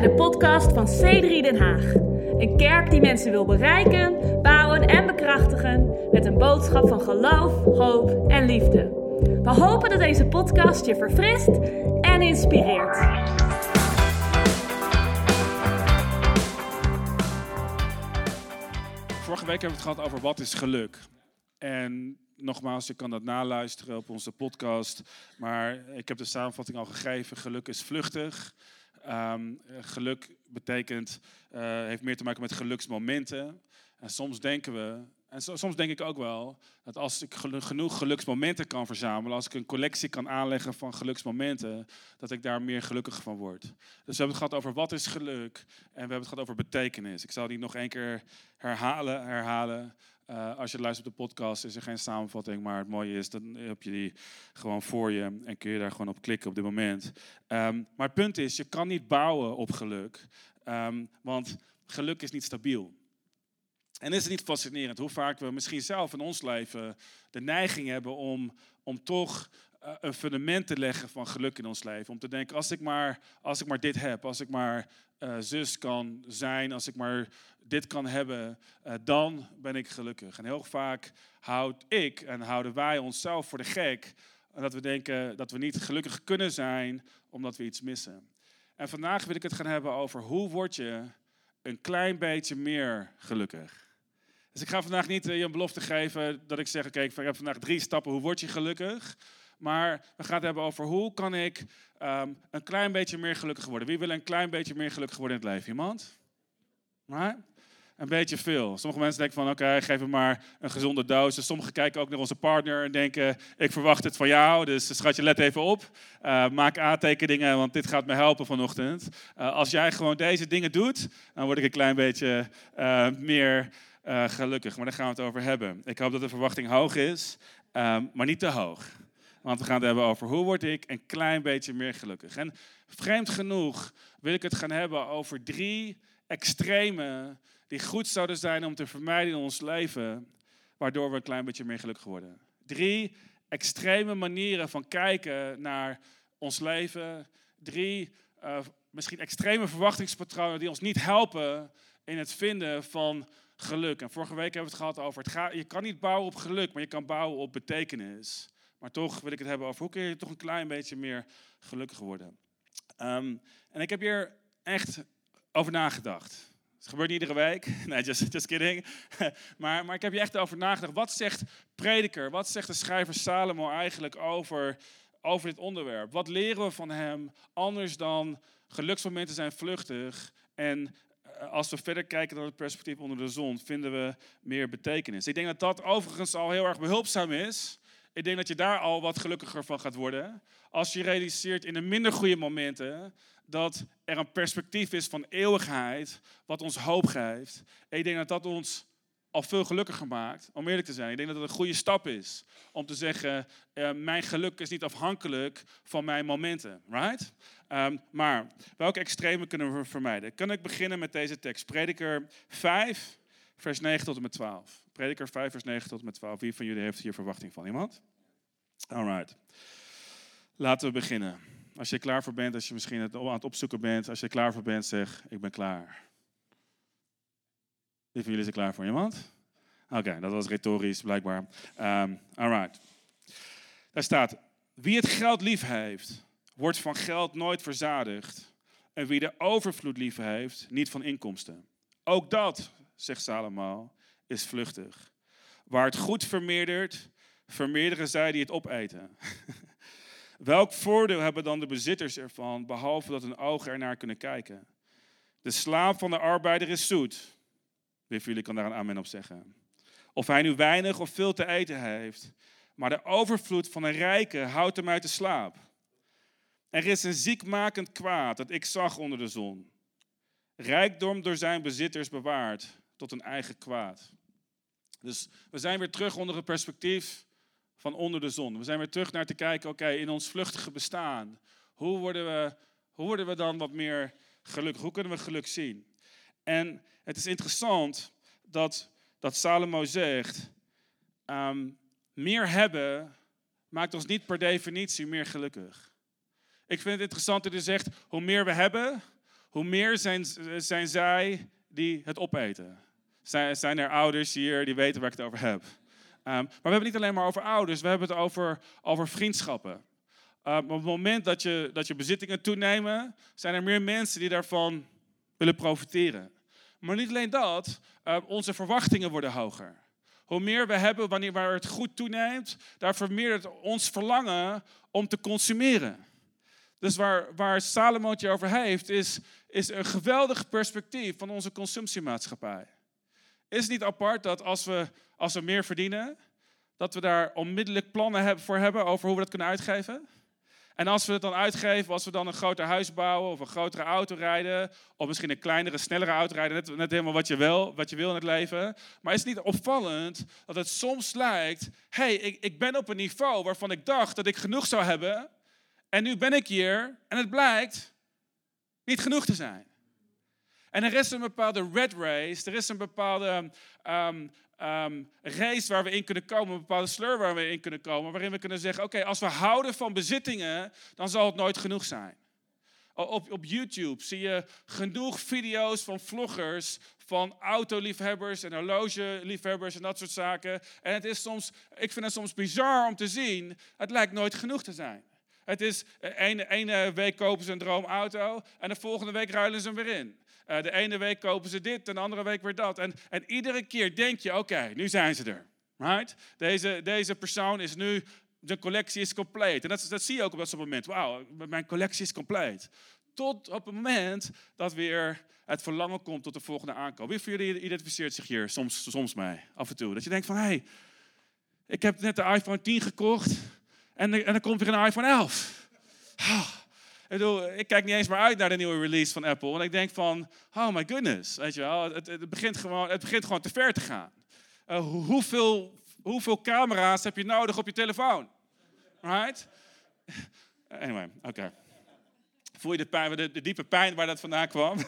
bij de podcast van C3 Den Haag. Een kerk die mensen wil bereiken, bouwen en bekrachtigen met een boodschap van geloof, hoop en liefde. We hopen dat deze podcast je verfrist en inspireert. Vorige week hebben we het gehad over wat is geluk. En nogmaals, je kan dat naluisteren op onze podcast. Maar ik heb de samenvatting al gegeven. Geluk is vluchtig. Ehm, geluk betekent, uh, heeft meer te maken met geluksmomenten. En soms denken we, en soms denk ik ook wel, dat als ik genoeg geluksmomenten kan verzamelen, als ik een collectie kan aanleggen van geluksmomenten, dat ik daar meer gelukkig van word. Dus we hebben het gehad over wat is geluk en we hebben het gehad over betekenis. Ik zal die nog één keer herhalen, herhalen. Uh, als je luistert op de podcast is er geen samenvatting, maar het mooie is, dan heb je die gewoon voor je en kun je daar gewoon op klikken op dit moment. Um, maar het punt is, je kan niet bouwen op geluk, um, want geluk is niet stabiel. En is het niet fascinerend hoe vaak we misschien zelf in ons leven de neiging hebben om, om toch uh, een fundament te leggen van geluk in ons leven. Om te denken, als ik maar, als ik maar dit heb, als ik maar uh, zus kan zijn, als ik maar dit kan hebben, dan ben ik gelukkig. En heel vaak houd ik en houden wij onszelf voor de gek. Dat we denken dat we niet gelukkig kunnen zijn omdat we iets missen. En vandaag wil ik het gaan hebben over hoe word je een klein beetje meer gelukkig. Dus ik ga vandaag niet je een belofte geven dat ik zeg, oké, ik heb vandaag drie stappen, hoe word je gelukkig? Maar we gaan het hebben over hoe kan ik um, een klein beetje meer gelukkig worden. Wie wil een klein beetje meer gelukkig worden in het leven? Iemand? Maar een beetje veel. Sommige mensen denken van, oké, geef me maar een gezonde dosis. Sommigen kijken ook naar onze partner en denken, ik verwacht het van jou, dus schatje, let even op. Uh, maak aantekeningen, want dit gaat me helpen vanochtend. Als jij gewoon deze dingen doet, dan word ik een klein beetje meer gelukkig. Maar daar gaan we het over hebben. Ik hoop dat de verwachting hoog is, um, maar niet te hoog. Want we gaan het hebben over hoe word ik een klein beetje meer gelukkig. En vreemd genoeg wil ik het gaan hebben over drie extremen die goed zouden zijn om te vermijden in ons leven, waardoor we een klein beetje meer gelukkig worden. Drie extreme manieren van kijken naar ons leven. Drie uh, misschien extreme verwachtingspatronen die ons niet helpen in het vinden van geluk. En vorige week hebben we het gehad over, het gaat, je kan niet bouwen op geluk, maar je kan bouwen op betekenis. Maar toch wil ik het hebben over hoe kun je toch een klein beetje meer gelukkig worden. Um, en ik heb hier echt over nagedacht. Het gebeurt niet iedere week. Nee, just, just kidding. maar, maar ik heb hier echt over nagedacht. Wat zegt prediker, wat zegt de schrijver Salomo eigenlijk over, over dit onderwerp? Wat leren we van hem anders dan geluksmomenten zijn vluchtig en als we verder kijken naar het perspectief onder de zon, vinden we meer betekenis. Ik denk dat dat overigens al heel erg behulpzaam is ik denk dat je daar al wat gelukkiger van gaat worden. Als je realiseert in de minder goede momenten dat er een perspectief is van eeuwigheid, wat ons hoop geeft. Ik denk dat dat ons al veel gelukkiger maakt, om eerlijk te zijn. Ik denk dat het een goede stap is om te zeggen, uh, mijn geluk is niet afhankelijk van mijn momenten, right? Um, maar welke extreme kunnen we vermijden? Kan ik beginnen met deze tekst? Prediker 5, vers 9 tot en met 12. Prediker 5, vers 9 tot en met 12. Wie van jullie heeft hier verwachting van? Iemand? Alright. Laten we beginnen. Als je klaar voor bent, als je misschien aan het opzoeken bent, als je klaar voor bent, zeg: Ik ben klaar. Wie van jullie is klaar voor? Iemand? Oké, dat was retorisch blijkbaar. Um, alright. Daar staat: Wie het geld lief heeft, wordt van geld nooit verzadigd. En wie de overvloed lief heeft, niet van inkomsten. Ook dat, zegt Salomo, is vluchtig. Waar het goed vermeerdert, vermeerderen zij die het opeten. Welk voordeel hebben dan de bezitters ervan, behalve dat hun ogen ernaar kunnen kijken? De slaap van de arbeider is zoet. Wie van jullie kan daar een amen op zeggen? Of hij nu weinig of veel te eten heeft. Maar de overvloed van een rijke houdt hem uit de slaap. Er is een ziekmakend kwaad dat ik zag onder de zon. Rijkdom door zijn bezitters bewaard tot een eigen kwaad. Dus we zijn weer terug onder het perspectief van onder de zon. We zijn weer terug naar te kijken, oké, in ons vluchtige bestaan, hoe worden, we, hoe worden we dan wat meer gelukkig? Hoe kunnen we geluk zien? En het is interessant dat, dat Salomo zegt, um, meer hebben maakt ons niet per definitie meer gelukkig. Ik vind het interessant dat hij zegt, hoe meer we hebben, hoe meer zijn, zijn zij die het opeten. Zijn, zijn er ouders hier die weten waar ik het over heb? Ehm, maar we hebben het niet alleen maar over ouders, we hebben het over, over vriendschappen. Uh, op het moment dat je, dat je bezittingen toenemen, zijn er meer mensen die daarvan willen profiteren. Maar niet alleen dat, uh, onze verwachtingen worden hoger. Hoe meer we hebben wanneer waar het goed toeneemt, daar vermeerdert ons verlangen om te consumeren. Dus waar, waar Salomo het over heeft, is, is een geweldig perspectief van onze consumptiemaatschappij. Is het niet apart dat als we, als we meer verdienen, dat we daar onmiddellijk plannen voor hebben over hoe we dat kunnen uitgeven? En als we het dan uitgeven, als we dan een groter huis bouwen of een grotere auto rijden, of misschien een kleinere, snellere auto rijden, net, helemaal wat je, wil, wat je wil in het leven. Maar is het niet opvallend dat het soms lijkt, hé, hey, ik, ik ben op een niveau waarvan ik dacht dat ik genoeg zou hebben, en nu ben ik hier en het blijkt niet genoeg te zijn. En er is een bepaalde red race, er is een bepaalde um, um, race waar we in kunnen komen, een bepaalde sleur waar we in kunnen komen, waarin we kunnen zeggen, oké, als we houden van bezittingen, dan zal het nooit genoeg zijn. Op, op YouTube zie je genoeg video's van vloggers, van autoliefhebbers en horlogeliefhebbers en dat soort zaken. En het is soms, ik vind het soms bizar om te zien, het lijkt nooit genoeg te zijn. Het is, ene, ene week kopen ze een droomauto en de volgende week ruilen ze hem weer in. Uh, de ene week kopen ze dit de andere week weer dat. En, en iedere keer denk je, oké, nu zijn ze er. Right? Deze, deze persoon is nu, de collectie is compleet. En dat, zie je ook op dat moment. Wauw, mijn collectie is compleet. Tot op het moment dat weer het verlangen komt tot de volgende aankoop. Wie van jullie identificeert zich hier soms, soms af en toe? Dat je denkt van, hé, hey, ik heb net de iPhone 10 gekocht en, en dan komt weer een iPhone 11. Ik, ik kijk niet eens maar uit naar de nieuwe release van Apple. Want ik denk van, oh my goodness. Weet je wel, het, het begint, gewoon, het begint gewoon te ver te gaan. Uh, hoeveel, hoeveel camera's heb je nodig op je telefoon? Right? Anyway, oké. Voel je de, pijn, de diepe pijn waar dat vandaan kwam?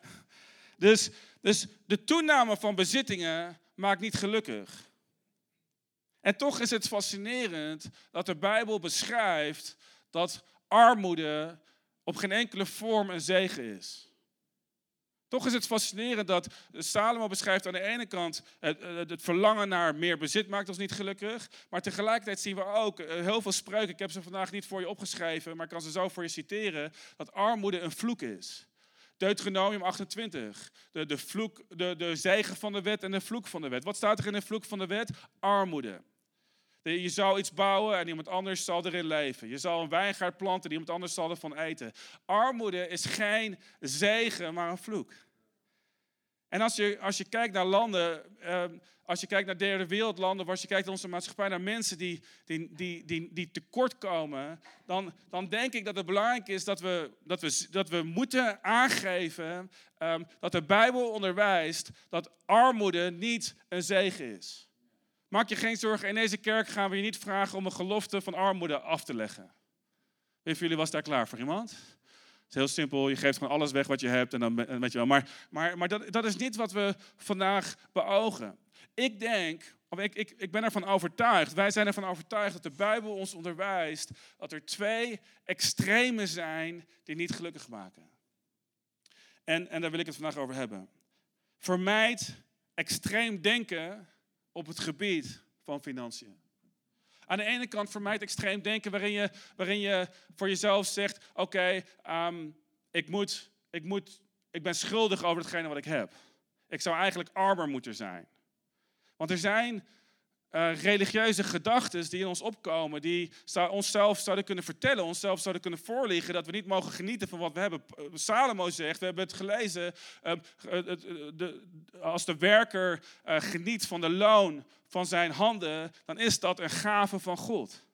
dus, dus de toename van bezittingen maakt niet gelukkig. En toch is het fascinerend dat de Bijbel beschrijft dat armoede op geen enkele vorm een zegen is. Toch is het fascinerend dat Salomo beschrijft aan de ene kant het, het, verlangen naar meer bezit maakt ons niet gelukkig. Maar tegelijkertijd zien we ook eh, heel veel spreuken. Ik heb ze vandaag niet voor je opgeschreven, maar ik kan ze zo voor je citeren. Dat armoede een vloek is. Deuteronomium 28. De, de, vloek, de, de zegen van de wet en de vloek van de wet. Wat staat er in de vloek van de wet? Armoede. Je zou iets bouwen en iemand anders zal erin leven. Je zal een wijngaard planten en iemand anders zal ervan eten. Armoede is geen zegen, maar een vloek. En als je, als je kijkt naar landen, ehm, als je kijkt naar derde wereldlanden, als je kijkt naar onze maatschappij, naar mensen die, die, die, die, die tekort komen, dan, dan denk ik dat het belangrijk is dat we, dat we, dat we moeten aangeven um, dat de Bijbel onderwijst dat armoede niet een zegen is. Maak je geen zorgen, in deze kerk gaan we je niet vragen om een gelofte van armoede af te leggen. Wie van jullie was daar klaar voor iemand? Het is heel simpel, je geeft gewoon alles weg wat je hebt en dan weet je wel. Maar, maar, maar dat, dat is niet wat we vandaag beogen. Ik denk, of ik, ik, ik ben ervan overtuigd, wij zijn ervan overtuigd dat de Bijbel ons onderwijst dat er twee extremen zijn die niet gelukkig maken. En, en daar wil ik het vandaag over hebben. Vermijd extreem denken op het gebied van financiën. Aan de ene kant vermijd extreem denken waarin je, waarin je voor jezelf zegt, oké, ehm, ik, moet, ik, moet, ik ben schuldig over hetgene wat ik heb. Ik zou eigenlijk armer moeten zijn. Want er zijn uh, religieuze gedachten die in ons opkomen, die zou, onszelf zouden kunnen vertellen, onszelf zouden kunnen voorliggen dat we niet mogen genieten van wat we hebben. Eh, Salomo zegt, we hebben het gelezen, uh, de, als de werker geniet van de loon van zijn handen, dan is dat een gave van God.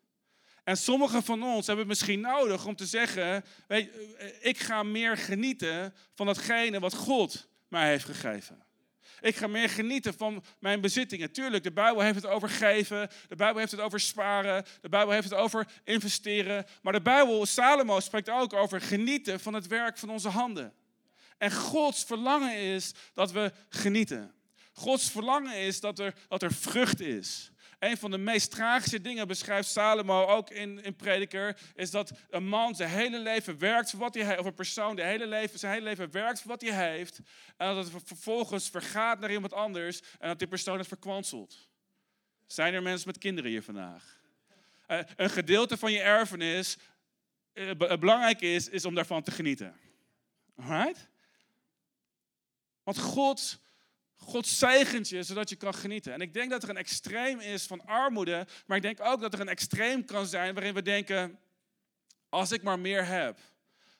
En sommigen van ons hebben het misschien nodig om te zeggen, weet, ik ga meer genieten van datgene wat God mij heeft gegeven. Ik ga meer genieten van mijn bezittingen. Tuurlijk, de Bijbel heeft het over geven. De Bijbel heeft het over sparen. De Bijbel heeft het over investeren. Maar de Bijbel, Salomo, spreekt ook over genieten van het werk van onze handen. En Gods verlangen is dat we genieten. Gods verlangen is dat er, dat er vrucht is. Een van de meest tragische dingen beschrijft Salomo ook in, in Prediker, is dat een man zijn hele leven werkt voor wat hij heeft, of een persoon de hele leven, zijn hele leven werkt voor wat hij heeft, en dat het vervolgens vergaat naar iemand anders en dat die persoon het verkwanselt. Zijn er mensen met kinderen hier vandaag? Uh, een gedeelte van je erfenis, uh, belangrijk is, is om daarvan te genieten. Alright? Want God God zegent je zodat je kan genieten. En ik denk dat er een extreem is van armoede, maar ik denk ook dat er een extreem kan zijn waarin we denken, als ik maar meer heb,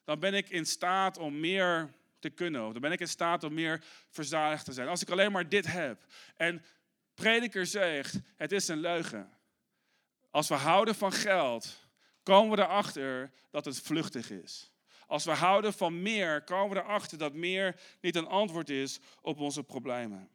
dan ben ik in staat om meer te kunnen. Dan ben ik in staat om meer verzadigd te zijn. Als ik alleen maar dit heb. En prediker zegt, het is een leugen. Als we houden van geld, komen we erachter dat het vluchtig is. Als we houden van meer, komen we erachter dat meer niet een antwoord is op onze problemen.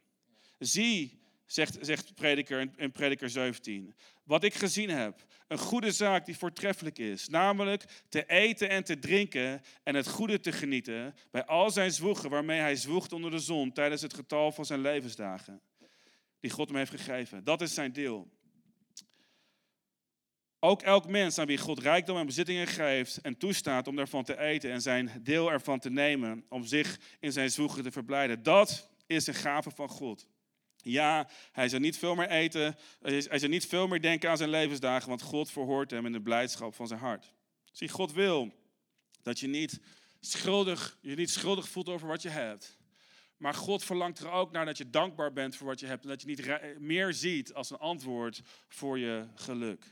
Zie, zegt, zegt prediker in, prediker 17, wat ik gezien heb. Een goede zaak die voortreffelijk is. Namelijk te eten en te drinken en het goede te genieten. Bij al zijn zwoegen waarmee hij zwoegt onder de zon tijdens het getal van zijn levensdagen. Die God hem heeft gegeven. Dat is zijn deel. Ook elk mens aan wie God rijkdom en bezittingen geeft en toestaat om daarvan te eten en zijn deel ervan te nemen, om zich in zijn zwoegen te verblijden. Dat is een gave van God. Ja, hij zal niet veel meer eten, hij zal niet veel meer denken aan zijn levensdagen, want God verhoort hem in de blijdschap van zijn hart. Zie, God wil dat je niet schuldig, je niet schuldig voelt over wat je hebt. Maar God verlangt er ook naar dat je dankbaar bent voor wat je hebt en dat je niet meer ziet als een antwoord voor je geluk.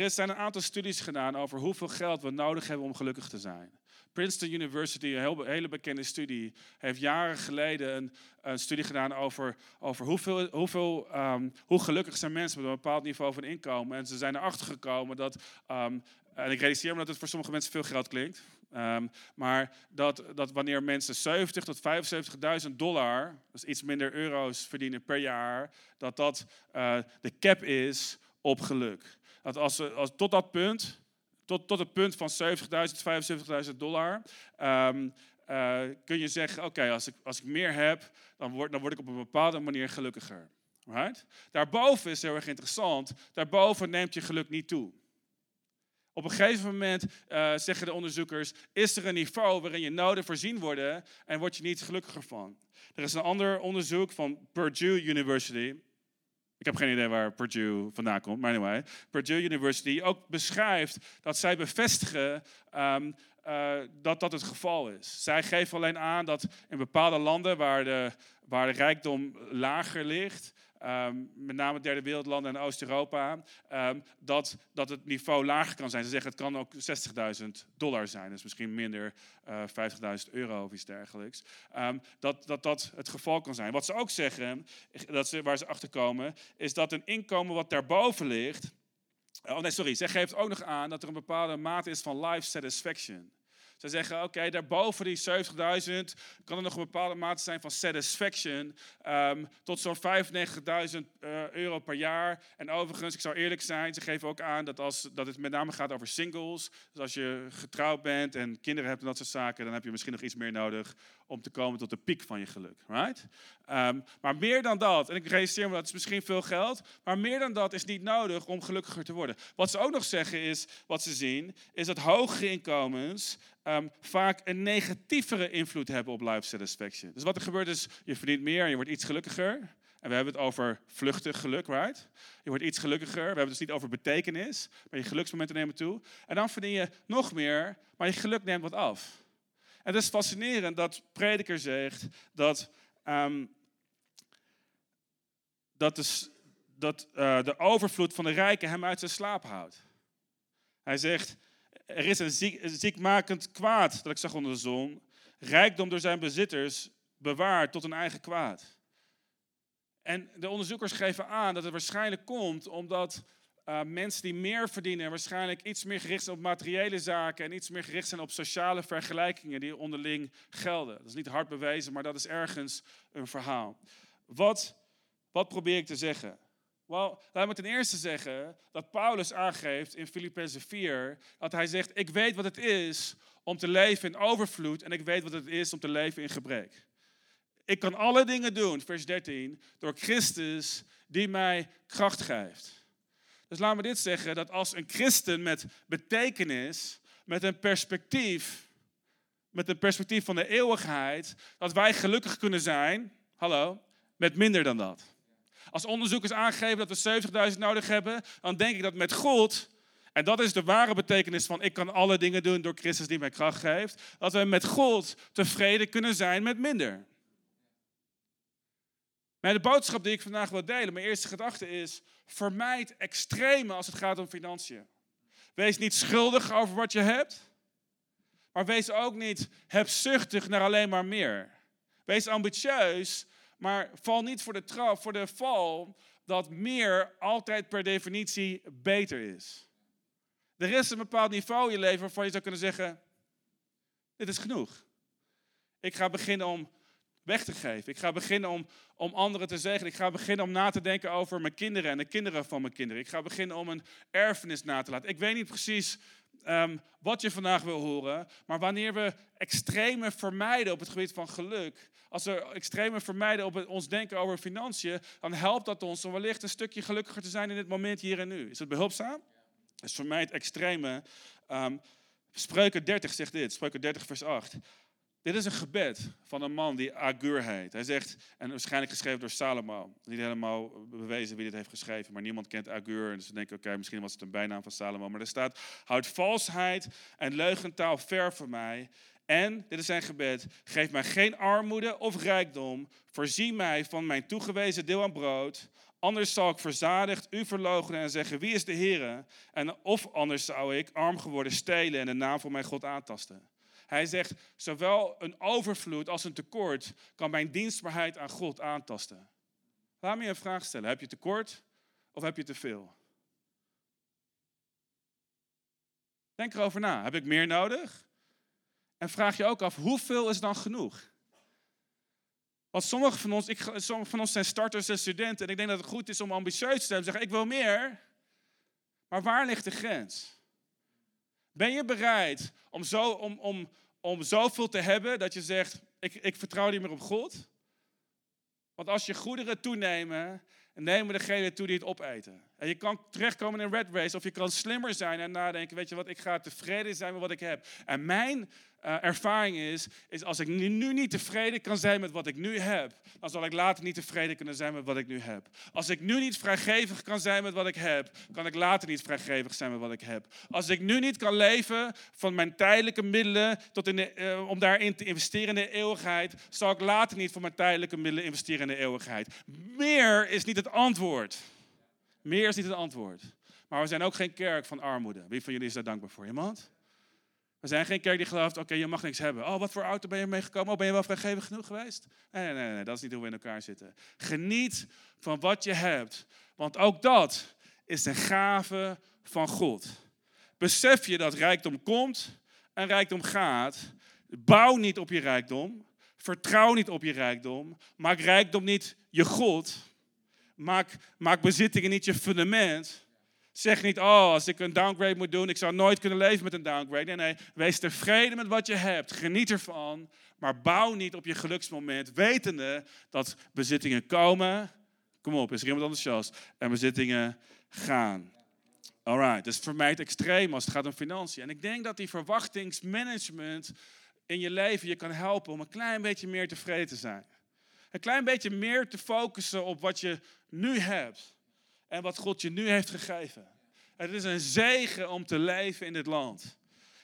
Er zijn een aantal studies gedaan over hoeveel geld we nodig hebben om gelukkig te zijn. Princeton University, een hele bekende studie, heeft jaren geleden een, een studie gedaan over, over hoeveel, hoeveel, ehm, hoe gelukkig zijn mensen met een bepaald niveau van inkomen. En ze zijn erachter gekomen dat, ehm, en ik realiseer me dat het voor sommige mensen veel geld klinkt, um, maar dat, dat wanneer mensen 70 tot 75.000 dollar, dus iets minder euro's verdienen per jaar, dat dat uh, de cap is op geluk. Dat als, als, tot dat punt, tot, tot het punt van 70.000, 75.000 dollar, um, uh, kun je zeggen, oké, als, ik, als ik meer heb, dan word, dan word ik op een bepaalde manier gelukkiger. Right? Daarboven is heel erg interessant, daarboven neemt je geluk niet toe. Op een gegeven moment, uh, zeggen de onderzoekers, is er een niveau waarin je noden voorzien worden en word je niet gelukkiger van. Er is een ander onderzoek van Purdue University. Ik heb geen idee waar Purdue vandaan komt, maar anyway. Purdue University ook beschrijft dat zij bevestigen um, uh, dat dat het geval is. Zij geven alleen aan dat in bepaalde landen waar de, waar de rijkdom lager ligt, um, met name derde wereldlanden en Oost-Europa, um, dat, dat het niveau lager kan zijn. Ze zeggen het kan ook 60.000 dollar zijn, dus misschien minder uh, eh, 50.000 euro of iets dergelijks. Um, dat, dat dat het geval kan zijn. Wat ze ook zeggen, dat ze, waar ze achter komen, is dat een inkomen wat daarboven ligt. Oh nee, sorry. Zij geeft ook nog aan dat er een bepaalde mate is van life satisfaction. Ze zeggen, oké, daarboven die 70.000 kan er nog een bepaalde mate zijn van satisfaction. Um, tot zo'n 95.000 uh, euro per jaar. En overigens, ik zou eerlijk zijn, ze geven ook aan dat, als, dat het met name gaat over singles. Dus als je getrouwd bent en kinderen hebt en dat soort zaken, dan heb je misschien nog iets meer nodig om te komen tot de piek van je geluk. Right? Um, maar meer dan dat, en ik realiseer me dat is misschien veel geld, maar meer dan dat is niet nodig om gelukkiger te worden. Wat ze ook nog zeggen is, wat ze zien, is dat hogere inkomens um, vaak een negatievere invloed hebben op life satisfaction. Dus wat er gebeurt is, je verdient meer en je wordt iets gelukkiger. En we hebben het over vluchtig geluk, right? Je wordt iets gelukkiger. We hebben het dus niet over betekenis, maar je geluksmomenten nemen toe. En dan verdien je nog meer, maar je geluk neemt wat af. Het is fascinerend dat prediker zegt dat, um, dat, de, dat uh, de overvloed van de rijken hem uit zijn slaap houdt. Hij zegt, er is een, ziek, ziekmakend kwaad dat ik zag onder de zon. Rijkdom door zijn bezitters bewaard tot een eigen kwaad. En de onderzoekers geven aan dat het waarschijnlijk komt omdat uh, mensen die meer verdienen waarschijnlijk iets meer gericht zijn op materiële zaken en iets meer gericht zijn op sociale vergelijkingen die onderling gelden. Dat is niet hard bewezen, maar dat is ergens een verhaal. Wat, wat probeer ik te zeggen? Wel, laat me ten eerste zeggen dat Paulus aangeeft in Filippenzen 4 dat hij zegt: Ik weet wat het is om te leven in overvloed en ik weet wat het is om te leven in gebrek. Ik kan alle dingen doen, vers 13, door Christus die mij kracht geeft. Dus laat me dit zeggen, dat als een christen met betekenis, met een perspectief, met een perspectief van de eeuwigheid, dat wij gelukkig kunnen zijn, hallo, met minder dan dat. Als onderzoekers aangeven dat we 70.000 nodig hebben, dan denk ik dat met God, en dat is de ware betekenis van ik kan alle dingen doen door Christus die mij kracht geeft, dat we met God tevreden kunnen zijn met minder. Maar de boodschap die ik vandaag wil delen, mijn eerste gedachte is, vermijd extreme als het gaat om financiën. Wees niet schuldig over wat je hebt, maar wees ook niet hebzuchtig naar alleen maar meer. Wees ambitieus, maar val niet voor de, trap, voor de val dat meer altijd per definitie beter is. Er is een bepaald niveau in je leven waarvan je zou kunnen zeggen, dit is genoeg. Ik ga beginnen om weg te geven. Ik ga beginnen om, om anderen te zeggen. Ik ga beginnen om na te denken over mijn kinderen en de kinderen van mijn kinderen. Ik ga beginnen om een erfenis na te laten. Ik weet niet precies um, wat je vandaag wil horen, maar wanneer we extreme vermijden op het gebied van geluk, als we extreme vermijden op ons denken over financiën, dan helpt dat ons om wellicht een stukje gelukkiger te zijn in dit moment hier en nu. Is het behulpzaam? Dus vermijd extreme. Um, Spreuken 30 zegt dit, Spreuken 30 vers 8. Dit is een gebed van een man die Agur heet. Hij zegt, en waarschijnlijk geschreven door Salomo. Niet helemaal bewezen wie dit heeft geschreven, maar niemand kent Agur. En dus ze denken, oké, misschien was het een bijnaam van Salomo. Maar er staat, houd valsheid en leugentaal ver van mij. En, dit is zijn gebed, geef mij geen armoede of rijkdom. Voorzie mij van mijn toegewezen deel aan brood. Anders zal ik verzadigd u verloochenen en zeggen, wie is de Heer? En of anders zou ik arm geworden stelen en de naam van mijn God aantasten. Hij zegt, zowel een overvloed als een tekort kan mijn dienstbaarheid aan God aantasten. Laat me je een vraag stellen. Heb je tekort of heb je te veel? Denk erover na. Heb ik meer nodig? En vraag je ook af, hoeveel is dan genoeg? Want sommige van ons, ik, van ons zijn starters en studenten. En ik denk dat het goed is om ambitieus te zijn. En zeggen, ik wil meer. Maar waar ligt de grens? Ben je bereid om, zo, om, om, om zoveel te hebben dat je zegt, ik, ik vertrouw niet meer op God? Want als je goederen toenemen, nemen degene toe die het opeten. En je kan terechtkomen in een red race of je kan slimmer zijn en nadenken, weet je wat, ik ga tevreden zijn met wat ik heb. En mijn uh, ervaring is, is als ik nu, niet tevreden kan zijn met wat ik nu heb, dan zal ik later niet tevreden kunnen zijn met wat ik nu heb. Als ik nu niet vrijgevig kan zijn met wat ik heb, kan ik later niet vrijgevig zijn met wat ik heb. Als ik nu niet kan leven van mijn tijdelijke middelen tot in de, uh, om daarin te investeren in de eeuwigheid, zal ik later niet van mijn tijdelijke middelen investeren in de eeuwigheid. Meer is niet het antwoord. Meer is niet het antwoord. Maar we zijn ook geen kerk van armoede. Wie van jullie is daar dankbaar voor? Iemand? We zijn geen kerk die gelooft, oké, je mag niks hebben. Oh, wat voor auto ben je meegekomen? Oh, ben je wel vrijgevig genoeg geweest? Nee, nee, nee, nee, dat is niet hoe we in elkaar zitten. Geniet van wat je hebt, want ook dat is een gave van God. Besef je dat rijkdom komt en rijkdom gaat. Bouw niet op je rijkdom. Vertrouw niet op je rijkdom. Maak rijkdom niet je God. Maak, maak bezittingen niet je fundament. Zeg niet, oh, als ik een downgrade moet doen, ik zou nooit kunnen leven met een downgrade. Nee, nee, wees tevreden met wat je hebt. Geniet ervan, maar bouw niet op je geluksmoment, wetende dat bezittingen komen. Kom op, is er iemand enthousiast? En bezittingen gaan. Alright, dus vermijd extreem als het gaat om financiën. En ik denk dat die verwachtingsmanagement in je leven je kan helpen om een klein beetje meer tevreden te zijn. Een klein beetje meer te focussen op wat je nu hebt en wat God je nu heeft gegeven. Het is een zegen om te leven in dit land.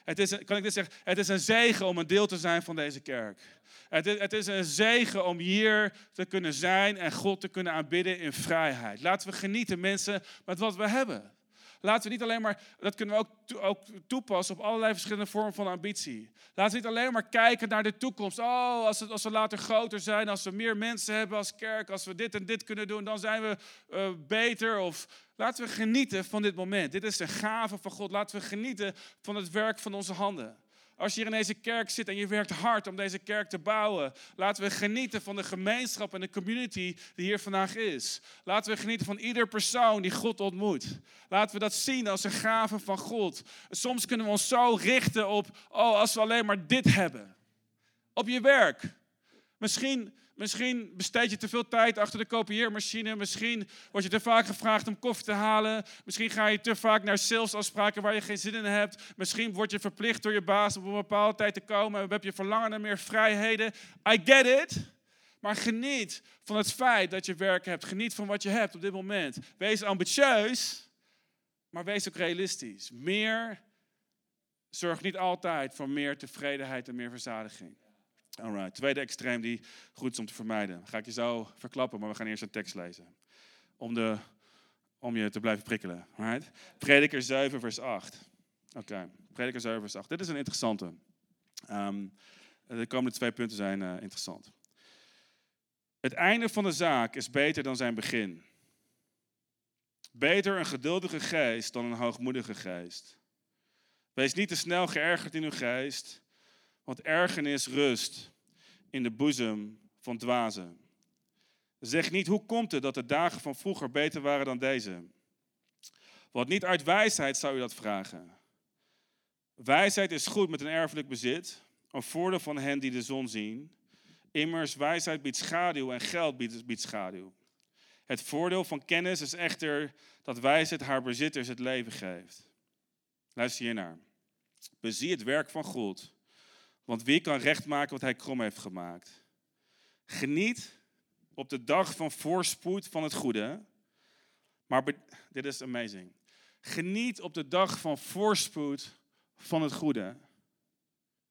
Het is, kan ik dit zeggen? Het is een zegen om een deel te zijn van deze kerk. Het is, het is een zegen om hier te kunnen zijn en God te kunnen aanbidden in vrijheid. Laten we genieten, mensen, met wat we hebben. Laten we niet alleen maar, dat kunnen we ook, ook toepassen op allerlei verschillende vormen van ambitie. Laten we niet alleen maar kijken naar de toekomst. Oh, als, als we later groter zijn, als we meer mensen hebben als kerk, als we dit en dit kunnen doen, dan zijn we uh, beter. Of laten we genieten van dit moment. Dit is de gave van God. Laten we genieten van het werk van onze handen. Als je hier in deze kerk zit en je werkt hard om deze kerk te bouwen, laten we genieten van de gemeenschap en de community die hier vandaag is. Laten we genieten van ieder persoon die God ontmoet. Laten we dat zien als een gave van God. Soms kunnen we ons zo richten op, oh, als we alleen maar dit hebben. Op je werk. Misschien Misschien besteed je te veel tijd achter de kopieermachine. Misschien word je te vaak gevraagd om koffie te halen. Misschien ga je te vaak naar salesafspraken waar je geen zin in hebt. Misschien word je verplicht door je baas op een bepaalde tijd te komen. Heb je verlangen naar meer vrijheden. I get it. Maar geniet van het feit dat je werk hebt. Geniet van wat je hebt op dit moment. Wees ambitieus, maar wees ook realistisch. Meer zorgt niet altijd voor meer tevredenheid en meer verzadiging. Tweede extreem die goed is om te vermijden. Ga ik je zo verklappen, maar we gaan eerst een tekst lezen. Om, de, om je te blijven prikkelen. Prediker 7, vers 8. Oké, Prediker 7, vers 8. Dit is een interessante. Ehm, de komende twee punten zijn uh, interessant. Het einde van de zaak is beter dan zijn begin. Beter een geduldige geest dan een hoogmoedige geest. Wees niet te snel geërgerd in uw geest, want ergernis rust in de boezem van dwazen. Zeg niet, hoe komt het dat de dagen van vroeger beter waren dan deze? Want niet uit wijsheid zou u dat vragen. Wijsheid is goed met een erfelijk bezit, een voordeel van hen die de zon zien. Immers, wijsheid biedt schaduw en geld biedt, biedt schaduw. Het voordeel van kennis is echter dat wijsheid haar bezitters het leven geeft. Luister hiernaar. Bezie het werk van God want wie kan recht maken wat hij krom heeft gemaakt? Geniet op de dag van voorspoed van het goede. Maar dit is amazing. Geniet op de dag van voorspoed van het goede.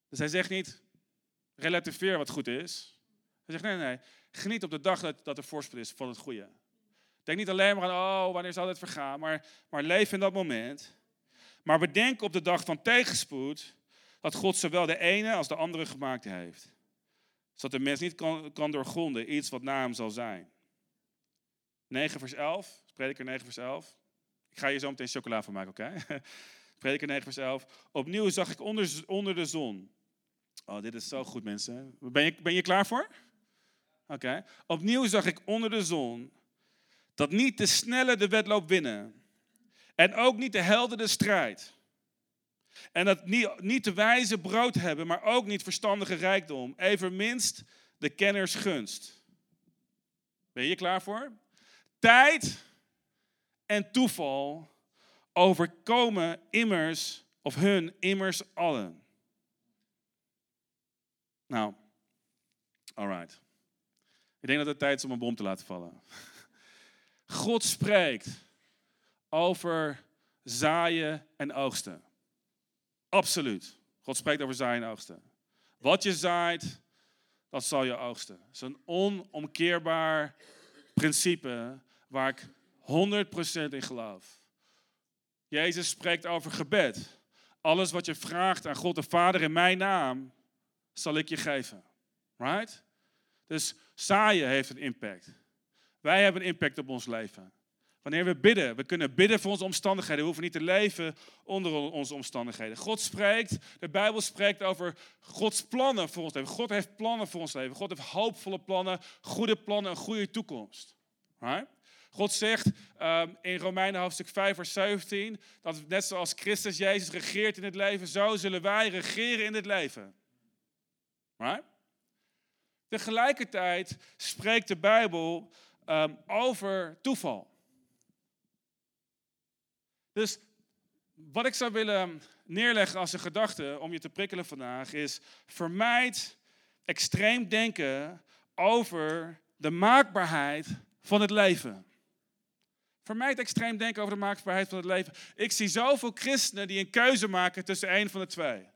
Dus hij zegt niet, relativeer wat goed is. Hij zegt, nee, nee, geniet op de dag dat, dat er voorspoed is van het goede. Denk niet alleen maar aan, oh, wanneer zal het vergaan, maar, maar leef in dat moment. Maar bedenk op de dag van tegenspoed dat God zowel de ene als de andere gemaakt heeft. Zodat de mens niet kan, kan doorgronden iets wat na hem zal zijn. 9 vers 11, prediker 9 vers 11. Ik ga je zo meteen chocola van maken, oké? Okay? prediker 9 vers 11. Opnieuw zag ik onder, onder de zon. Oh, dit is zo goed mensen. Ben je, ben je klaar voor? Oké. Opnieuw zag ik onder de zon dat niet de snelle de wedloop winnen. En ook niet de helden de strijd. En dat niet, niet de wijze brood hebben, maar ook niet verstandige rijkdom. Evenminst de kenners gunst. Ben je klaar voor? Tijd en toeval overkomen immers, of hun immers allen. Nou, alright. Ik denk dat het tijd is om een bom te laten vallen. God spreekt over zaaien en oogsten. Absoluut. God spreekt over en oogsten. Wat je zaait, dat zal je oogsten. Dat is een onomkeerbaar principe waar ik 100% in geloof. Jezus spreekt over gebed. Alles wat je vraagt aan God de Vader in mijn naam, zal ik je geven. Right? Dus zaaien heeft een impact. Wij hebben een impact op ons leven. Wanneer we bidden, we kunnen bidden voor onze omstandigheden. We hoeven niet te leven onder onze omstandigheden. God spreekt, de Bijbel spreekt over Gods plannen voor ons leven. God heeft plannen voor ons leven. God heeft hoopvolle plannen, goede plannen, een goede toekomst. Right? God zegt um, in Romeinen hoofdstuk 5 vers 17 dat net zoals Christus Jezus regeert in het leven, zo zullen wij regeren in het leven. Right? Tegelijkertijd spreekt de Bijbel um, over toeval. Dus wat ik zou willen neerleggen als een gedachte om je te prikkelen vandaag is: vermijd extreem denken over de maakbaarheid van het leven. Vermijd extreem denken over de maakbaarheid van het leven. Ik zie zoveel christenen die een keuze maken tussen één van de twee.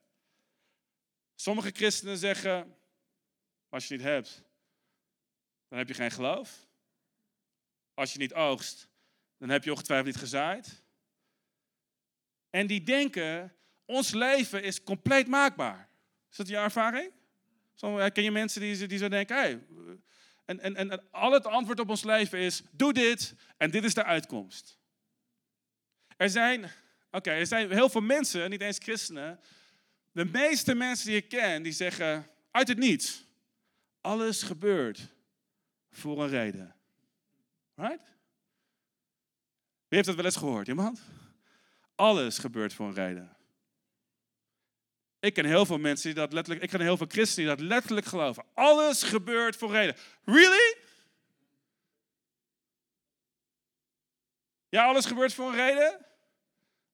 Sommige christenen zeggen: als je niet hebt, dan heb je geen geloof. Als je niet oogst, dan heb je ongetwijfeld niet gezaaid. En die denken, ons leven is compleet maakbaar. Is dat je ervaring? Ken je mensen die, die zo denken, hey, en, en, en al het antwoord op ons leven is, doe dit en dit is de uitkomst. Er zijn, oké, er zijn heel veel mensen, niet eens christenen, de meeste mensen die ik ken, die zeggen uit het niets, alles gebeurt voor een reden. Right? Wie heeft dat wel eens gehoord? Iemand? Alles gebeurt voor een reden. Ik ken heel veel mensen die dat letterlijk, ik ken heel veel christenen die dat letterlijk geloven. Alles gebeurt voor reden. Really? Ja, alles gebeurt voor een reden?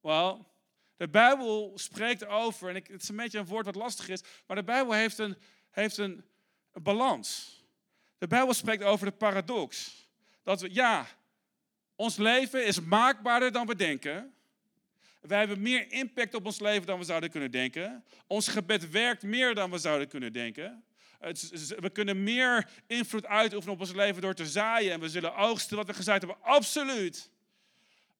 Wel, de Bijbel spreekt over, en ik, het is een beetje een woord wat lastig is, maar de Bijbel heeft een, heeft een, een balans. De Bijbel spreekt over de paradox. Dat we, ja, ons leven is maakbaarder dan we denken. Wij hebben meer impact op ons leven dan we zouden kunnen denken. Ons gebed werkt meer dan we zouden kunnen denken. We kunnen meer invloed uitoefenen op ons leven door te zaaien. En we zullen oogsten wat we gezaaid hebben. Absoluut.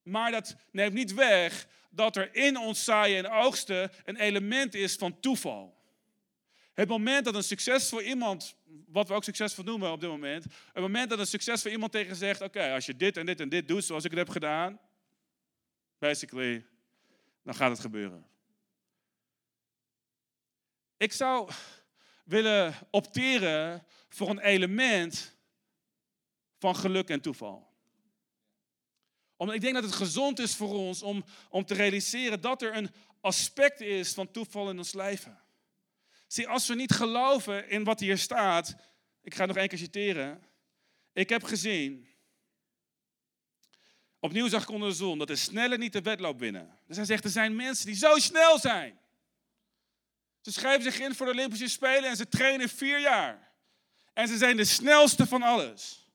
Maar dat neemt niet weg dat er in ons zaaien en oogsten een element is van toeval. Het moment dat een succesvol iemand, wat we ook succesvol noemen op dit moment, het moment dat een succesvol iemand tegen zegt, oké, als je dit en dit en dit doet zoals ik het heb gedaan, basically, dan gaat het gebeuren. Ik zou willen opteren voor een element van geluk en toeval omdat ik denk dat het gezond is voor ons om, om te realiseren dat er een aspect is van toeval in ons leven. Zie, als we niet geloven in wat hier staat, ik ga nog één keer citeren. Ik heb gezien, opnieuw zag ik onder de zon, dat de snelle niet de wedloop winnen. Dus hij zegt, er zijn mensen die zo snel zijn. Ze schrijven zich in voor de Olympische Spelen en ze trainen vier jaar. En ze zijn de snelste van alles.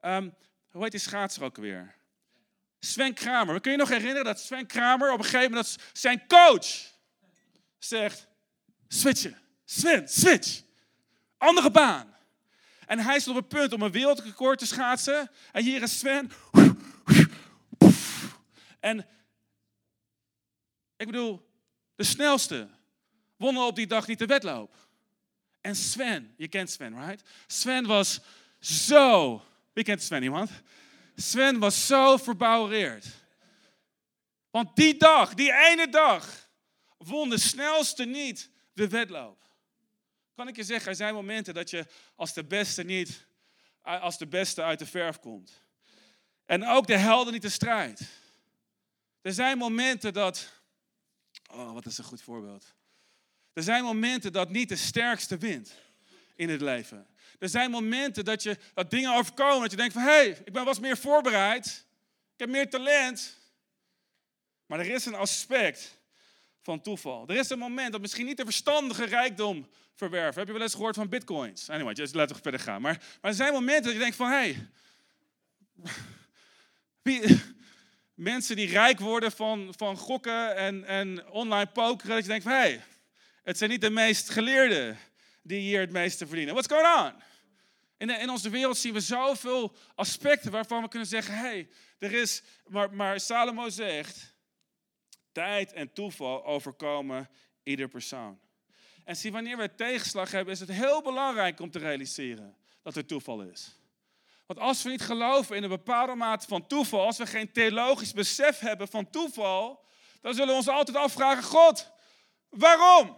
Um, hoe heet die schaatser ook weer? Sven Kramer. Kun je nog herinneren dat Sven Kramer op een gegeven moment zijn coach zegt: switchen. Sven, switch. Andere baan. En hij is op het punt om een wereldrecord te schaatsen. En hier is Sven. En ik bedoel, de snelste wonnen op die dag niet de wedloop. En Sven, je kent Sven, right? Sven was zo. Wie kent Sven, iemand? Sven was zo verbouwereerd. Want die dag, die ene dag, won de snelste niet de wedloop. Kan ik je zeggen, er zijn momenten dat je als de beste niet, als de beste uit de verf komt. En ook de helden niet de strijd. Er zijn momenten dat, oh wat is een goed voorbeeld. Er zijn momenten dat niet de sterkste wint in het leven. Er zijn momenten dat, je, dat dingen overkomen, dat je denkt van, hé, hey, ik ben was meer voorbereid. Ik heb meer talent. Maar er is een aspect van toeval. Er is een moment dat misschien niet de verstandige rijkdom verwerven. Heb je wel eens gehoord van bitcoins? Anyway, just laten we verder gaan. Maar, maar er zijn momenten dat je denkt van, hé, hey, mensen die rijk worden van, van gokken en, en online pokeren, dat je denkt van, hé, hey, het zijn niet de meest geleerden die hier het meeste verdienen. What's going on? In, in onze wereld zien we zoveel aspecten waarvan we kunnen zeggen: hé, hey, er is. Maar, maar Salomo zegt: tijd en toeval overkomen ieder persoon. En zie, wanneer we tegenslag hebben, is het heel belangrijk om te realiseren dat er toeval is. Want als we niet geloven in een bepaalde mate van toeval, als we geen theologisch besef hebben van toeval, dan zullen we ons altijd afvragen: God, waarom?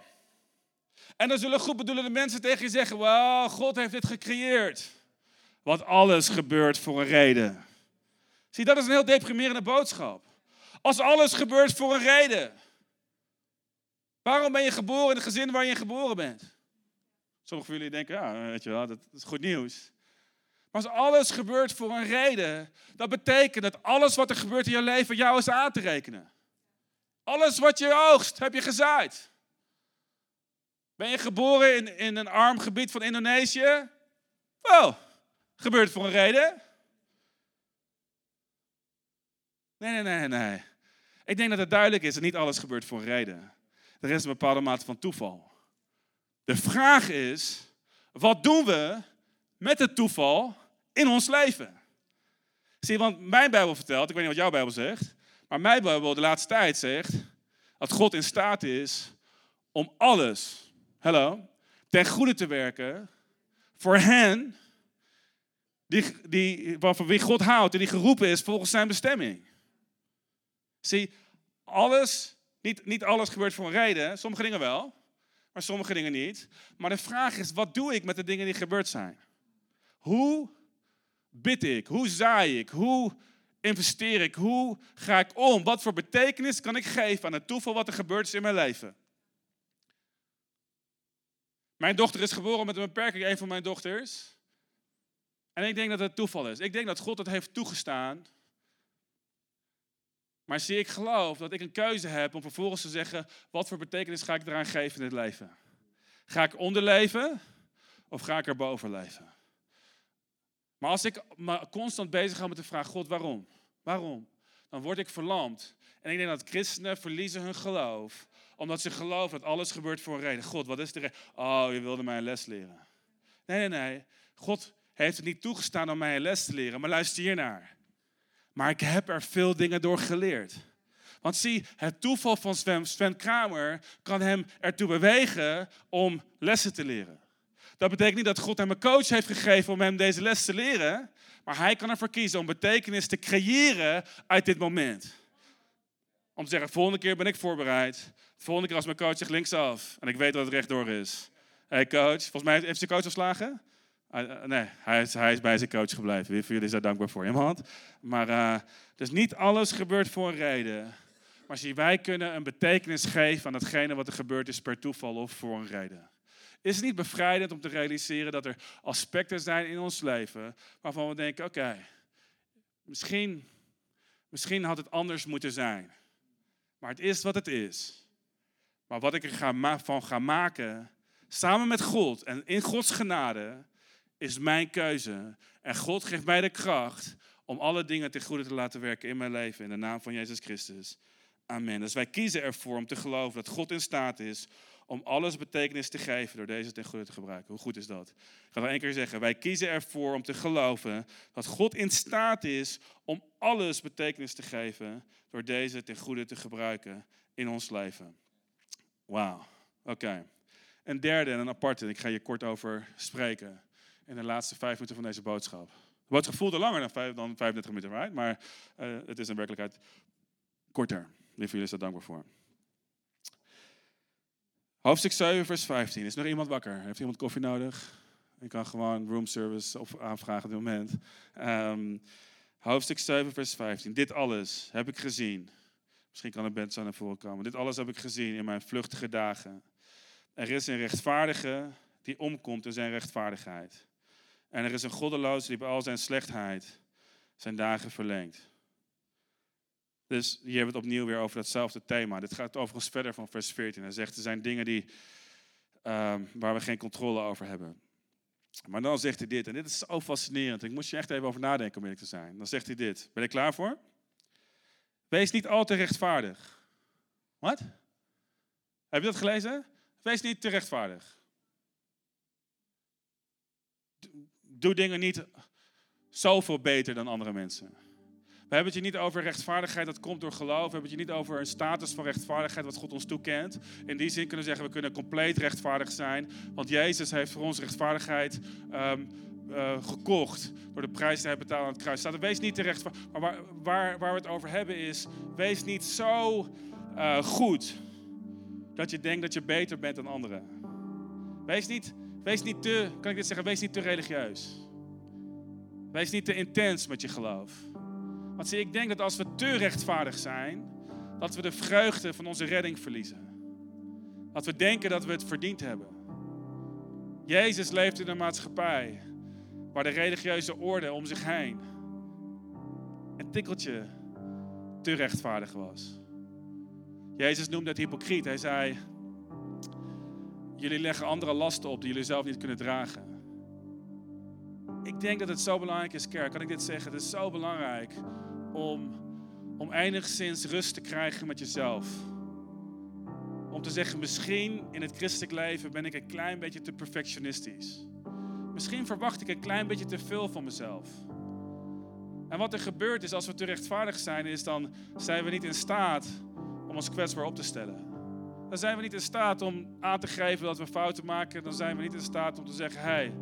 En dan zullen goed bedoelende mensen tegen je zeggen: Wel, God heeft dit gecreëerd. Want alles gebeurt voor een reden. Zie, dat is een heel deprimerende boodschap. Als alles gebeurt voor een reden. Waarom ben je geboren in het gezin waar je geboren bent? Sommigen van jullie denken, ja, weet je wel, dat is goed nieuws. Als alles gebeurt voor een reden, dat betekent dat alles wat er gebeurt in je leven jou is aan te rekenen. Alles wat je oogst, heb je gezaaid. Ben je geboren in, in een arm gebied van Indonesië? Wel, gebeurt voor een reden. Nee, nee, nee, nee. Ik denk dat het duidelijk is dat niet alles gebeurt voor een reden. Er is een bepaalde mate van toeval. De vraag is, wat doen we met het toeval in ons leven? Zie, want mijn Bijbel vertelt, ik weet niet wat jouw Bijbel zegt, maar mijn Bijbel de laatste tijd zegt dat God in staat is om alles hallo, ten goede te werken voor hen die, die, waarvan wie God houdt en die geroepen is volgens zijn bestemming. Zie, alles, niet, niet alles gebeurt voor een reden, sommige dingen wel, maar sommige dingen niet. Maar de vraag is, wat doe ik met de dingen die gebeurd zijn? Hoe bid ik? Hoe zaai ik? Hoe investeer ik? Hoe ga ik om? Wat voor betekenis kan ik geven aan het toeval wat er gebeurd is in mijn leven? Mijn dochter is geboren met een beperking, een van mijn dochters. En ik denk dat het toeval is. Ik denk dat God het heeft toegestaan. Maar zie, ik geloof dat ik een keuze heb om vervolgens te zeggen: wat voor betekenis ga ik eraan geven in het leven? Ga ik onderleven of ga ik erboven leven? Maar als ik me constant bezig ga met de vraag: God, waarom? Waarom? Dan word ik verlamd. En ik denk dat christenen verliezen hun geloof omdat ze geloven dat alles gebeurt voor een reden. God, wat is de reden? Oh, je wilde mij een les leren. Nee, nee, nee. God heeft het niet toegestaan om mij een les te leren, maar luister hiernaar. Maar ik heb er veel dingen door geleerd. Want zie, het toeval van Sven, Sven Kramer kan hem ertoe bewegen om lessen te leren. Dat betekent niet dat God hem een coach heeft gegeven om hem deze les te leren. Maar hij kan ervoor kiezen om betekenis te creëren uit dit moment. Om te zeggen, volgende keer ben ik voorbereid. Volgende keer als mijn coach zegt linksaf. En ik weet dat het rechtdoor is. Hé hey coach, volgens mij heeft zijn coach geslagen. Uh, nee, hij is, hij is bij zijn coach gebleven. Wie jullie daar dankbaar voor? Iemand? Maar uh, dus niet alles gebeurt voor een reden. Maar zie, wij kunnen een betekenis geven aan datgene wat er gebeurd is per toeval of voor een reden. Is het niet bevrijdend om te realiseren dat er aspecten zijn in ons leven waarvan we denken, oké, misschien, misschien had het anders moeten zijn. Maar het is wat het is. Maar wat ik er van ga maken, samen met God en in Gods genade, is mijn keuze. En God geeft mij de kracht om alle dingen ten goede te laten werken in mijn leven. In de naam van Jezus Christus. Amen. Dus wij kiezen ervoor om te geloven dat God in staat is om alles betekenis te geven door deze ten goede te gebruiken. Hoe goed is dat? Ik ga nog één keer zeggen. Wij kiezen ervoor om te geloven dat God in staat is om alles betekenis te geven door deze ten goede te gebruiken in ons leven. Wauw. Oké. Een derde en een aparte, ik ga je kort over spreken in de laatste vijf minuten van deze boodschap. De boodschap voelde langer dan, vijf, dan 35 minuten, right? maar uh, het is in werkelijkheid korter. Lieve jullie is daar dankbaar voor. Hoofdstuk 7, vers 15. Is nog iemand wakker? Heeft iemand koffie nodig? Ik kan gewoon room service op aanvragen op dit moment. Um, hoofdstuk 7, vers 15. Dit alles heb ik gezien. Misschien kan de band zo naar voren komen. Dit alles heb ik gezien in mijn vluchtige dagen. Er is een rechtvaardige die omkomt in zijn rechtvaardigheid. En er is een goddeloos die bij al zijn slechtheid zijn dagen verlengt. Dus hier hebben we het opnieuw weer over datzelfde thema. Dit gaat overigens verder van vers 14. Hij zegt, er zijn dingen die, ehm, waar we geen controle over hebben. Maar dan zegt hij dit, en dit is zo fascinerend. Ik moest je echt even over nadenken om eerlijk te zijn. Dan zegt hij dit. Ben je klaar voor? Wees niet al te rechtvaardig. Wat? Heb je dat gelezen? Wees niet te rechtvaardig. Doe dingen niet zoveel beter dan andere mensen. We hebben het je niet over rechtvaardigheid dat komt door geloof. We hebben het je niet over een status van rechtvaardigheid wat God ons toekent. In die zin kunnen we zeggen, we kunnen compleet rechtvaardig zijn. Want Jezus heeft voor ons rechtvaardigheid um, uh, gekocht. Door de prijs die hij betaalde aan het kruis. Staat wees niet te rechtvaardig. Maar waar, waar, waar, we het over hebben is, wees niet zo uh, goed dat je denkt dat je beter bent dan anderen. Wees niet, wees niet te, kan ik dit zeggen, wees niet te religieus. Wees niet te intens met je geloof. Zie, ik denk dat als we te rechtvaardig zijn, dat we de vreugde van onze redding verliezen. Dat we denken dat we het verdiend hebben. Jezus leeft in een maatschappij waar de religieuze orde om zich heen een tikkeltje te rechtvaardig was. Jezus noemde het hypocriet. Hij zei: Jullie leggen andere lasten op die jullie zelf niet kunnen dragen. Ik denk dat het zo belangrijk is, kerk. Kan ik dit zeggen? Het is zo belangrijk om, om enigszins rust te krijgen met jezelf. Om te zeggen, misschien in het christelijk leven ben ik een klein beetje te perfectionistisch. Misschien verwacht ik een klein beetje te veel van mezelf. En wat er gebeurt is, als we te rechtvaardig zijn, is dan zijn we niet in staat om ons kwetsbaar op te stellen. Dan zijn we niet in staat om aan te geven dat we fouten maken. Dan zijn we niet in staat om te zeggen, hé, hey,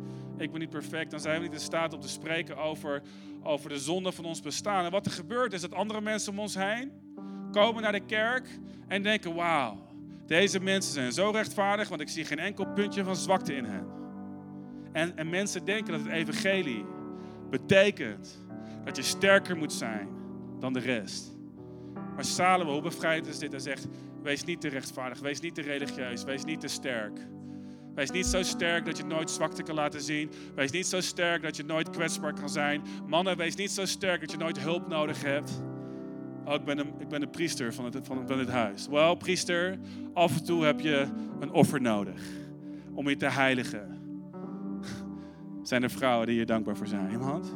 ik ben niet perfect. Dan zijn we niet in staat om te spreken over, over de zonde van ons bestaan. En wat er gebeurt is dat andere mensen om ons heen komen naar de kerk en denken, wauw, deze mensen zijn zo rechtvaardig, want ik zie geen enkel puntje van zwakte in hen. En, en mensen denken dat het evangelie betekent dat je sterker moet zijn dan de rest. Maar Salomo, hoe bevrijd is dit? Hij zegt, wees niet te rechtvaardig, wees niet te religieus, wees niet te sterk. Wees niet zo sterk dat je nooit zwakte kan laten zien. Wees niet zo sterk dat je nooit kwetsbaar kan zijn. Mannen, wees niet zo sterk dat je nooit hulp nodig hebt. Oh, ik ben een, ik ben een priester van het, van, het huis. Wel, priester, af en toe heb je een offer nodig om je te heiligen. Zijn er vrouwen die je dankbaar voor zijn? Iemand?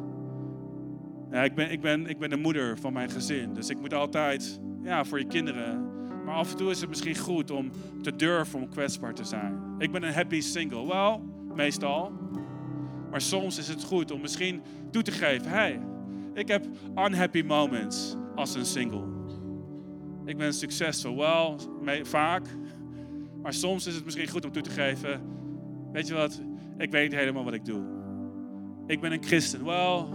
Ja, ik, ben, ik, ben, ik ben de moeder van mijn gezin, dus ik moet altijd ja, voor je kinderen. Maar af en toe is het misschien goed om te durven om kwetsbaar te zijn. Ik ben een happy single. Wel, meestal. Maar soms is het goed om misschien toe te geven: hey, ik heb unhappy moments als een single. Ik ben succesvol, wel, vaak. Maar soms is het misschien goed om toe te geven: weet je wat, ik weet niet helemaal wat ik doe. Ik ben een christen, wel,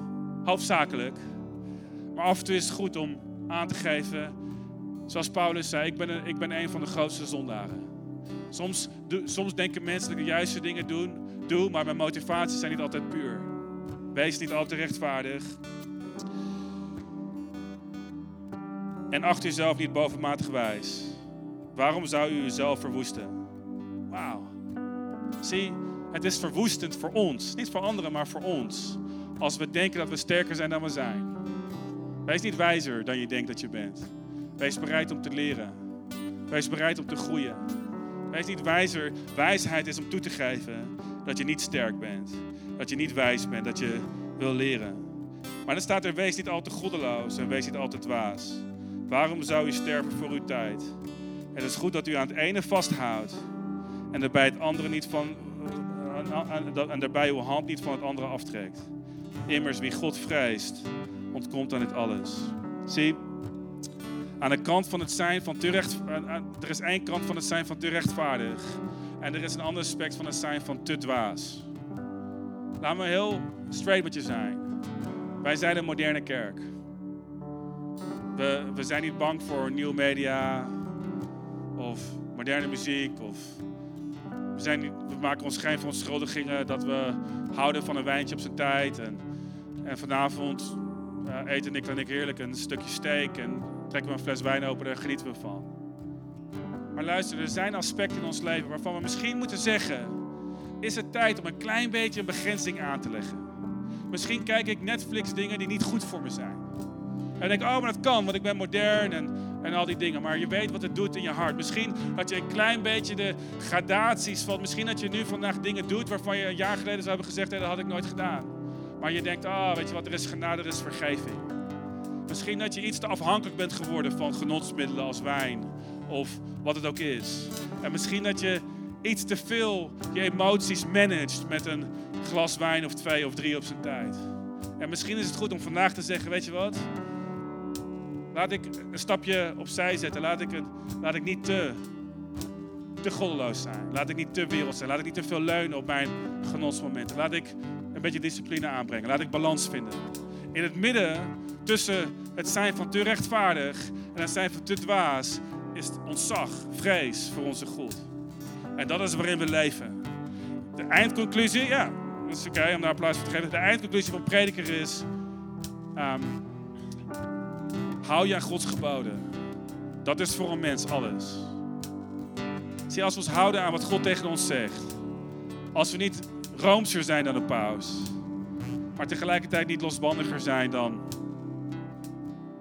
hoofdzakelijk. Maar af en toe is het goed om aan te geven, zoals Paulus zei: ik ben een, ik ben een van de grootste zondaren. Soms, soms denken mensen dat ik de juiste dingen doen, doe, maar mijn motivaties zijn niet altijd puur. Wees niet altijd rechtvaardig. En acht jezelf niet bovenmatig wijs. Waarom zou u uzelf verwoesten? Wauw. Zie, het is verwoestend voor ons. Niet voor anderen, maar voor ons. Als we denken dat we sterker zijn dan we zijn. Wees niet wijzer dan je denkt dat je bent. Wees bereid om te leren. Wees bereid om te groeien. Wees niet wijzer. Wijsheid is om toe te geven dat je niet sterk bent. Dat je niet wijs bent, dat je wil leren. Maar dan staat er, wees niet al te goddeloos en wees niet al te dwaas. Waarom zou u sterven voor uw tijd? Het is goed dat u aan het ene vasthoudt en daarbij het andere niet van en daarbij uw hand niet van het andere aftrekt. Immers wie God vreest, ontkomt aan dit alles. Zie, aan de kant van het zijn van te recht, er is één kant van het zijn van te rechtvaardig en er is een ander aspect van het zijn van te dwaas. Laat me heel straight met je zijn. Wij zijn een moderne kerk. We, we zijn niet bang voor nieuwe media of moderne muziek. Of we, zijn we maken ons geen verontschuldigingen dat we houden van een wijntje op zijn tijd. En, en vanavond uh, eten Nick en ik heerlijk een stukje steak en trekken we een fles wijn open en genieten we van. Maar luister, er zijn aspecten in ons leven waarvan we misschien moeten zeggen: is het tijd om een klein beetje een begrenzing aan te leggen? Misschien kijk ik Netflix dingen die niet goed voor me zijn. En denk, oh, maar dat kan, want ik ben modern en, en al die dingen. Maar je weet wat het doet in je hart. Misschien dat je een klein beetje de gradaties van... Misschien dat je nu vandaag dingen doet waarvan je een jaar geleden zou hebben gezegd... dat had ik nooit gedaan. Maar je denkt, oh, weet je wat, er is genade, er is vergeving. Misschien dat je iets te afhankelijk bent geworden van genotsmiddelen als wijn. Of wat het ook is. En misschien dat je iets te veel je emoties managt met een glas wijn of twee of drie op zijn tijd. En misschien is het goed om vandaag te zeggen, weet je wat... Laat ik een stapje opzij zetten. Laat ik, het, laat ik niet te, te goddeloos zijn. Laat ik niet te wereld zijn. Laat ik niet te veel leunen op mijn genotsmomenten. Laat ik een beetje discipline aanbrengen. Laat ik balans vinden. In het midden tussen het zijn van te rechtvaardig en het zijn van te dwaas is ontzag, vrees voor onze God. En dat is waarin we leven. De eindconclusie, ja, dat is oké om daar applaus voor te geven. De eindconclusie van prediker is. Um, Hou je aan Gods geboden. Dat is voor een mens alles. Zie, als we ons houden aan wat God tegen ons zegt. Als we niet roomser zijn dan de paus. Maar tegelijkertijd niet losbandiger zijn dan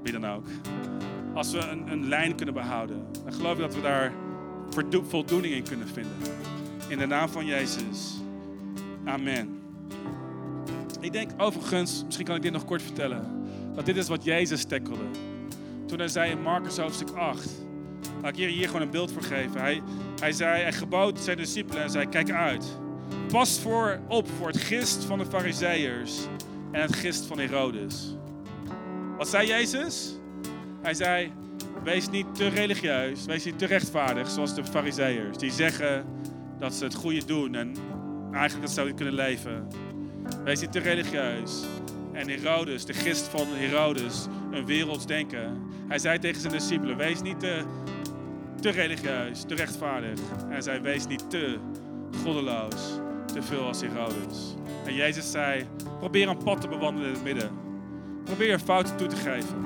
wie dan ook. Als we een, een lijn kunnen behouden. Dan geloof ik dat we daar voldoening in kunnen vinden. In de naam van Jezus. Amen. Ik denk overigens, misschien kan ik dit nog kort vertellen. Dat dit is wat Jezus tackelde. Toen hij zei in Marcus hoofdstuk 8. Laat ik hier, hier gewoon een beeld voor geven. Hij, hij zei, hij gebood zijn discipelen en zei, kijk uit. Pas voor op voor het gist van de fariseërs en het gist van Herodes. Wat zei Jezus? Hij zei, wees niet te religieus, wees niet te rechtvaardig zoals de fariseërs. Die zeggen dat ze het goede doen en eigenlijk dat zouden kunnen leven. Wees niet te religieus. En Herodes, de gist van Herodes, een werelds denken. Hij zei tegen zijn discipelen, wees niet te, te religieus, te rechtvaardig. En hij zei, wees niet te goddeloos, te veel als Herodes. En Jezus zei, probeer een pad te bewandelen in het midden. Probeer fouten toe te geven.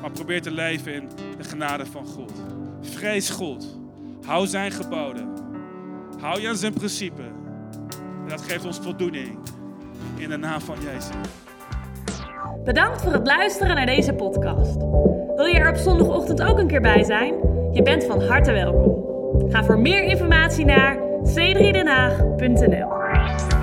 Maar probeer te leven in de genade van God. Vrees God. Hou zijn geboden. Hou je aan zijn principe. En dat geeft ons voldoening. In de naam van Jezus. Bedankt voor het luisteren naar deze podcast. Wil je er op zondagochtend ook een keer bij zijn? Je bent van harte welkom. Ga voor meer informatie naar c3denhaag.nl